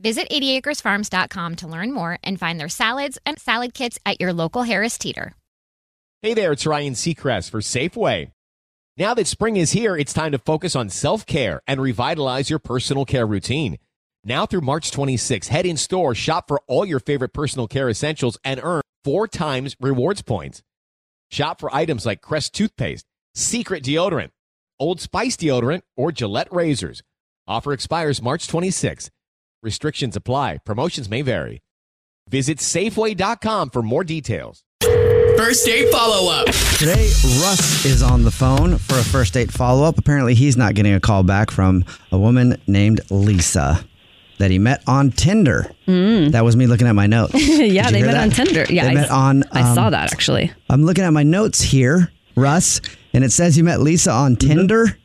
Visit 80acresfarms.com to learn more and find their salads and salad kits at your local Harris Teeter. Hey there, it's Ryan Seacrest for Safeway. Now that spring is here, it's time to focus on self care and revitalize your personal care routine. Now through March 26, head in store, shop for all your favorite personal care essentials, and earn four times rewards points. Shop for items like Crest toothpaste, Secret deodorant, Old Spice deodorant, or Gillette razors. Offer expires March 26. Restrictions apply. Promotions may vary. Visit Safeway.com for more details. First date follow up. Today, Russ is on the phone for a first date follow up. Apparently, he's not getting a call back from a woman named Lisa that he met on Tinder. That was me looking at my notes. yeah, they met that? on Tinder. Yeah, they I, met on. I saw um, that actually. I'm looking at my notes here, Russ, and it says you met Lisa on Mm-hmm. Tinder.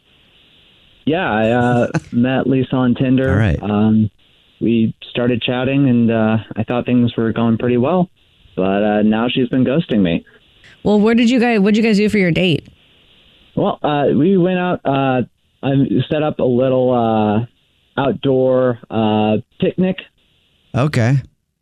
Yeah, I uh, met Lisa on Tinder. All right. Um, we started chatting, and uh, I thought things were going pretty well. But uh, now she's been ghosting me. Well, where did you guys? What did you guys do for your date? Well, uh, we went out. Uh, I set up a little uh, outdoor uh, picnic, Okay.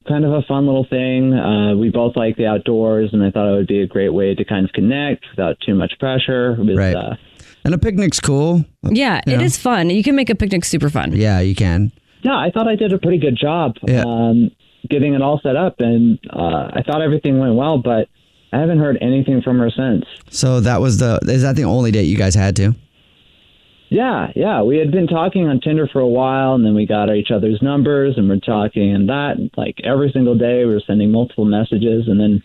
kind of a fun little thing. Uh, we both like the outdoors, and I thought it would be a great way to kind of connect without too much pressure. With, Right. Uh, And a picnic's cool. Yeah, You it know. is fun. You can make a picnic super fun. Yeah, you can. Yeah, I thought I did a pretty good job Yeah. um, getting it all set up, and uh, I thought everything went well, but I haven't heard anything from her since. So that was the. Is that the only date you guys had to? Yeah, yeah, we had been talking on Tinder for a while, and then we got each other's numbers, and we're talking and that like every single day. We were sending multiple messages, and then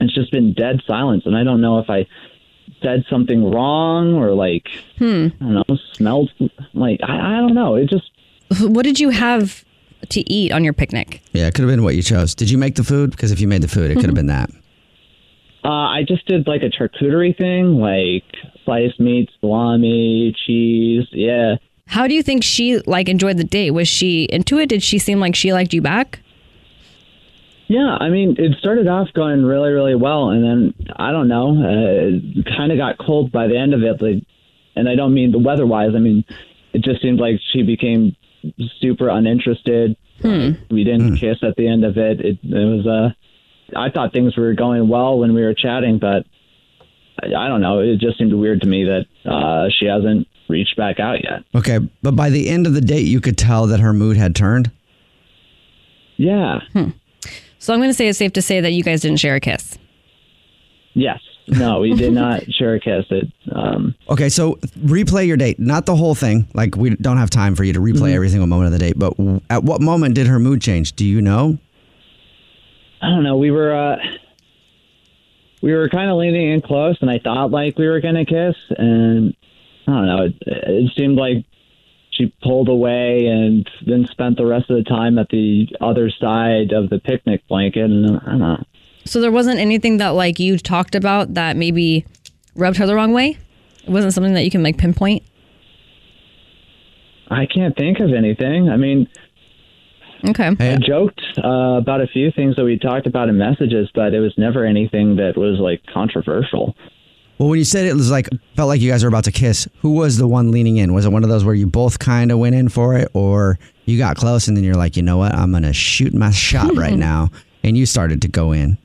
it's just been dead silence, and I don't know if I said something wrong or like Hmm. I don't know, smelled like I, I don't know. It just What did you have to eat on your picnic? Yeah, it could have been what you chose. Did you make the food? Because if you made the food, it could have been that. Uh, I just did like a charcuterie thing, like sliced meat, salami, cheese. Yeah. How do you think she like enjoyed the date? Was she into it? Did she seem like she liked you back? Yeah, I mean, it started off going really, really well, and then I don't know, uh, it kind of got cold by the end of it. Like, and I don't mean the weather-wise. I mean, it just seemed like she became super uninterested. Uh, we didn't kiss at the end of it. It, it was uh, I thought things were going well when we were chatting, but I, I don't know. It just seemed weird to me that uh, she hasn't reached back out yet. Okay, but by the end of the date, you could tell that her mood had turned. Yeah. So I'm going to say it's safe to say that you guys didn't share a kiss. Yes. No, we did not share a kiss. It. Um, Okay, so replay your date, not the whole thing. Like we don't have time for you to replay every single moment of the date. But w- at what moment did her mood change? Do you know? I don't know. We were uh, we were kind of leaning in close, and I thought like we were gonna kiss, and I don't know. It, it seemed like she pulled away, and then spent the rest of the time at the other side of the picnic blanket, and I don't know. So there wasn't anything that like you talked about that maybe rubbed her the wrong way. It wasn't something that you can like pinpoint. I can't think of anything. I mean, Okay. I joked uh, about a few things that we talked about in messages, but it was never anything that was like controversial. Well, when you said it was like felt like you guys were about to kiss, who was the one leaning in? Was it one of those where you both kind of went in for it, or you got close and then you're like, you know what, I'm gonna shoot my shot right now, and you started to go in?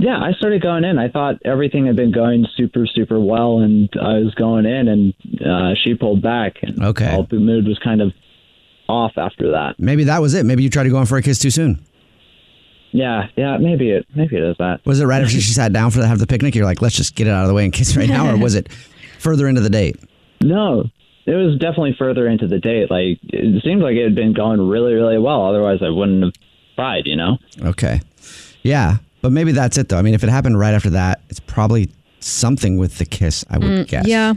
Yeah, I started going in. I thought everything had been going super, super well, and I was going in, and uh, she pulled back, and Okay. all the mood was kind of off after that. Maybe that was it. Maybe you tried to go in for a kiss too soon. Yeah, yeah, maybe it maybe it is that. Was it right after she sat down for the have the picnic? You're like, let's just get it out of the way and kiss right now, or was it further into the date? No, it was definitely further into the date. Like it seemed like it had been going really, really well. Otherwise, I wouldn't have tried. You know? Okay. Yeah, but maybe that's it though. I mean, if it happened right after that, it's probably something with the kiss. I would guess. Mm, Yeah.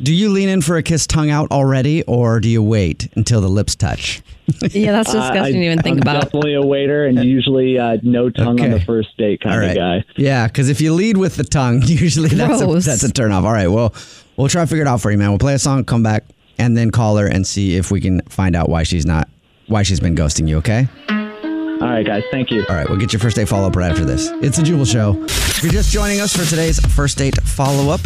Do you lean in for a kiss tongue out already, or do you wait until the lips touch? Yeah, that's disgusting to even think I'm about. Definitely a waiter, and usually uh, no tongue on the first date kind All of guy. Yeah, because if you lead with the tongue, usually that's a, Gross. that's a turn off. All right, well, we'll try to figure it out for you, man. We'll play a song, come back, and then call her and see if we can find out why she's not, why she's been ghosting you. Okay. All right, guys. Thank you. All right, we'll get your first date follow up right after this. It's a Jubal Show. If you're just joining us for today's first date follow up,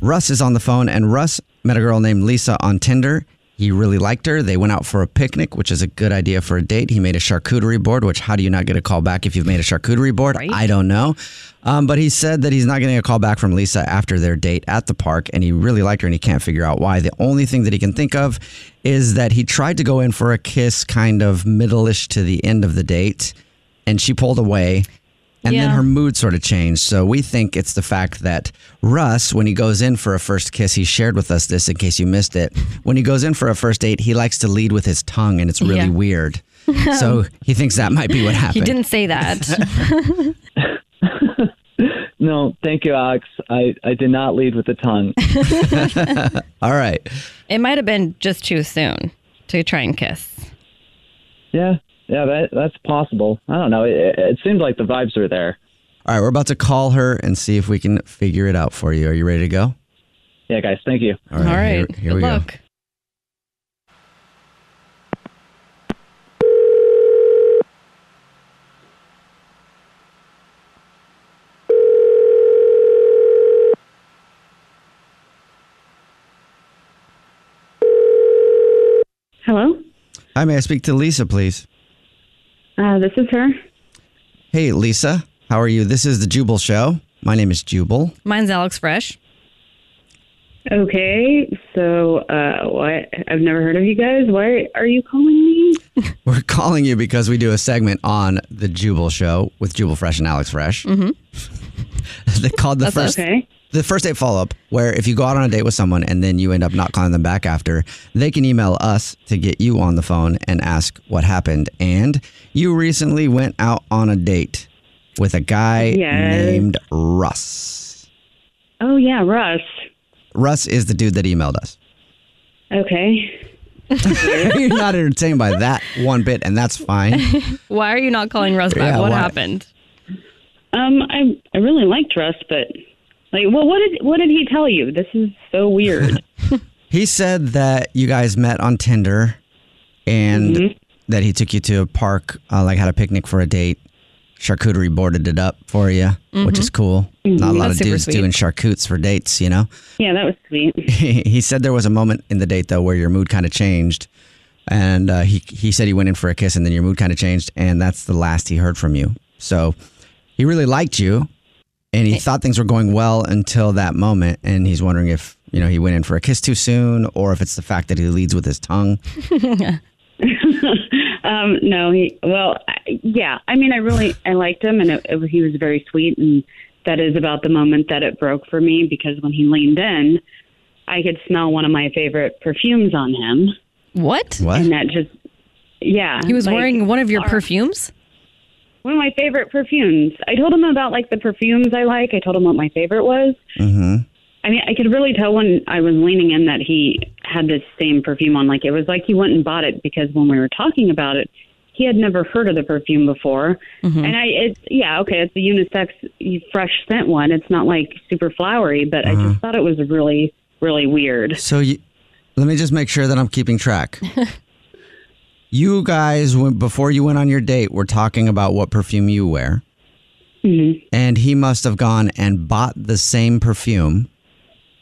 Russ is on the phone, and Russ met a girl named Lisa on Tinder. He really liked her. They went out for a picnic, which is a good idea for a date. He made a charcuterie board, which how do you not get a call back if you've made a charcuterie board? Right. I don't know. Um, but he said that he's not getting a call back from Lisa after their date at the park, and he really liked her, and he can't figure out why. The only thing that he can think of is that he tried to go in for a kiss kind of middle-ish to the end of the date, and she pulled away. And then her mood sort of changed. So we think it's the fact that Russ, when he goes in for a first kiss, he shared with us this in case you missed it. When he goes in for a first date, he likes to lead with his tongue, and it's really Yeah. weird. so he thinks that might be what happened. He didn't say that. No, thank you, Alex. I, I did not lead with the tongue. All right. it might have been just too soon to try and kiss. yeah, yeah, that that's possible. I don't know. It, it seemed like the vibes were there. All right. We're about to call her and see if we can figure it out for you. Are you ready to go? Yeah, guys. Thank you. All All right. Here, here Good we go. Hello, Hi, may I speak to Lisa, please? Uh, this is her. Hey, Lisa. How are you? This is the Jubal Show. My name is Jubal. Mine's Alex Fresh. Okay, so uh, what? I've never heard of you guys. Why are you calling me? We're calling you because we do a segment on the Jubal Show with Jubal Fresh and Alex Fresh. Mm-hmm. they called the That's first Okay. The first date follow up, where if you go out on a date with someone and then you end up not calling them back after, they can email us to get you on the phone and ask what happened. And you recently went out on a date with a guy Yes. named Russ. Oh yeah, Russ. Russ is the dude that emailed us. Okay. You're not entertained by that one bit, and that's fine. Why are you not calling Russ back? Yeah, what why? happened? Um, I I really liked Russ, but like, well, what did what did he tell you? This is so weird. He said that you guys met on Tinder and Mm-hmm. that he took you to a park, uh, like had a picnic for a date. Charcuterie boarded it up for you, which is cool. Not a lot Mm-hmm. That's of dudes sweet. doing charcutes for dates, you know? yeah, that was sweet. he said there was a moment in the date, though, where your mood kind of changed. And uh, he, he said he went in for a kiss and then your mood kind of changed. And that's the last he heard from you. So he really liked you and he thought things were going well until that moment. And he's wondering if, you know, he went in for a kiss too soon or if it's the fact that he leads with his tongue. Um, no, he. Well, I, yeah. I mean, I really I liked him, and it, it, he was very sweet. And that is about the moment that it broke for me because when he leaned in, I could smell one of my favorite perfumes on him, What? What? and that just yeah. He was like, wearing one of your our- perfumes? One of my favorite perfumes. I told him about like the perfumes I like. I told him what my favorite was. Mm-hmm. I mean, I could really tell when I was leaning in that he had this same perfume on. Like it was like he went and bought it because when we were talking about it, he had never heard of the perfume before. And I, it's yeah, okay, it's a unisex, fresh scent one. It's not like super flowery, but I just thought it was really, really weird. So you, let me just make sure that I'm keeping track. you guys, went, before you went on your date, were talking about what perfume you wear. Mhm. And he must have gone and bought the same perfume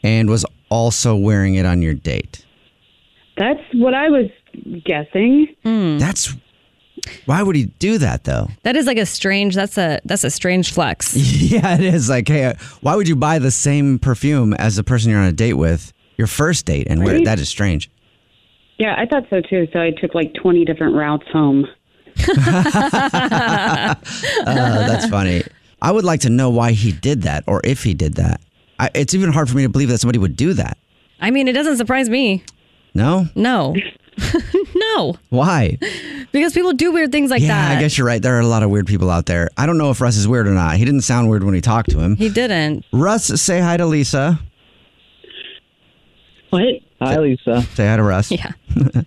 and was also wearing it on your date. That's what I was guessing. That's why would he do that though? That is like a strange. That's a that's a strange flex. yeah, it is like, hey, why would you buy the same perfume as the person you're on a date with, your first date, and wear it? That is strange. Yeah, I thought so too. So I took like 20 different routes home. Uh, that's funny. I would like to know why he did that or if he did that. I, it's even hard for me to believe that somebody would do that. I mean, it doesn't surprise me. No? No. no. Why? Because people do weird things like yeah, that. I guess you're right. There are a lot of weird people out there. I don't know if Russ is weird or not. He didn't sound weird when we talked to him. He didn't. Russ, say hi to Lisa. What? Hi, Lisa. Say hi to Russ. Yeah.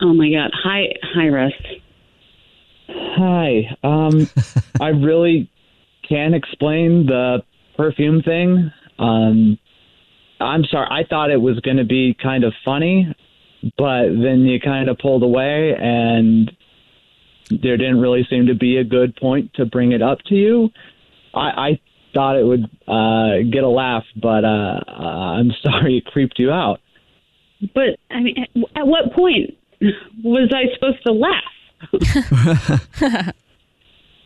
Oh my God. Hi, hi, Russ. Hi. Um, I really can't explain the perfume thing. Um, I'm sorry. I thought it was going to be kind of funny, but then you kind of pulled away, and there didn't really seem to be a good point to bring it up to you. I, I thought it would uh, get a laugh, but uh, uh, I'm sorry it creeped you out. But I mean, at what point was I supposed to laugh?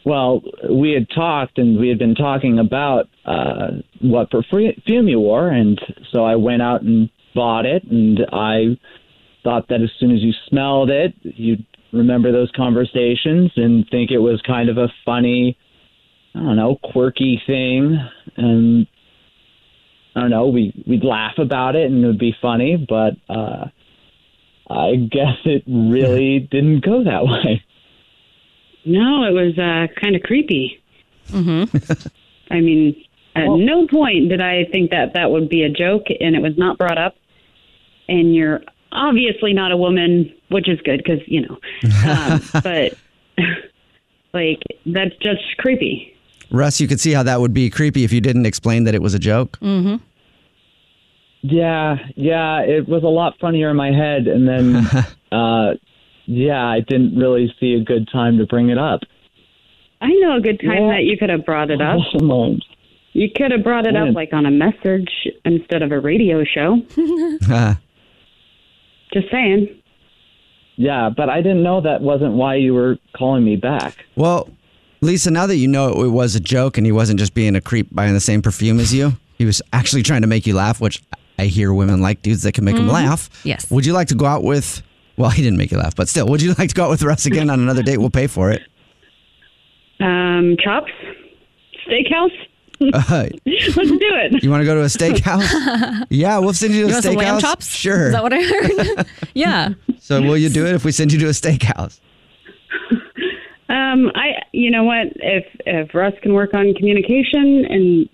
Well, we had talked and we had been talking about uh, what perfume you wore, and so I went out and bought it, and I thought that as soon as you smelled it, you'd remember those conversations and think it was kind of a funny, I don't know, quirky thing, and I don't know, we we'd laugh about it and it would be funny, but uh, I guess it really didn't go that way. No, it was uh, kind of creepy. Mm-hmm. I mean, at no point did I think that that would be a joke, and it was not brought up. And you're obviously not a woman, which is good because you know. Um, but like, that's just creepy. Russ, you could see how that would be creepy if you didn't explain that it was a joke. Mm-hmm. Yeah, yeah, it was a lot funnier in my head, and then, uh, yeah, I didn't really see a good time to bring it up. I know a good time Yeah. that you could have brought it up. Simone. You could have brought it When? up like on a message instead of a radio show. Just saying. Yeah, but I didn't know that wasn't why you were calling me back. well, Lisa, now that you know it was a joke and he wasn't just being a creep buying the same perfume as you, he was actually trying to make you laugh, which I hear women like dudes that can make them laugh. Yes. Would you like to go out with, well, he didn't make you laugh, but still, would you like to go out with Russ again on another date? We'll pay for it. Um, chops, steakhouse. Uh, Let's do it. you want to go to a steakhouse? yeah, we'll send you to You a want some lamb steakhouse. chops? Sure. Is that what I heard? yeah. so will you do it if we send you to a steakhouse? Um, I, you know what? If if Russ can work on communication and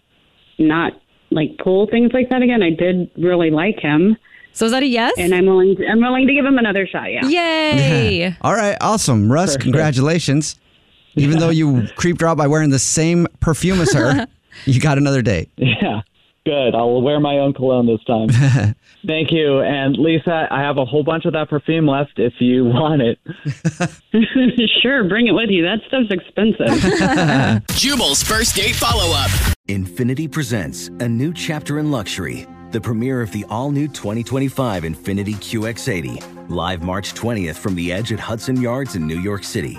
not like pull things like that again, I did really like him, So is that a yes? and I'm willing. To, I'm willing to give him another shot. Yeah. Yay. All right, awesome. Russ, congratulations. Even though you creeped her out by wearing the same perfume as her, you got another date. Yeah, good. I'll wear my own cologne this time. Thank you. And Lisa, I have a whole bunch of that perfume left if you want it. sure, bring it with you. That stuff's expensive. Jubal's first date follow up. Infiniti presents a new chapter in luxury, the premiere of the all new 2025 Infiniti QX80, live March 20th from the edge at Hudson Yards in New York City,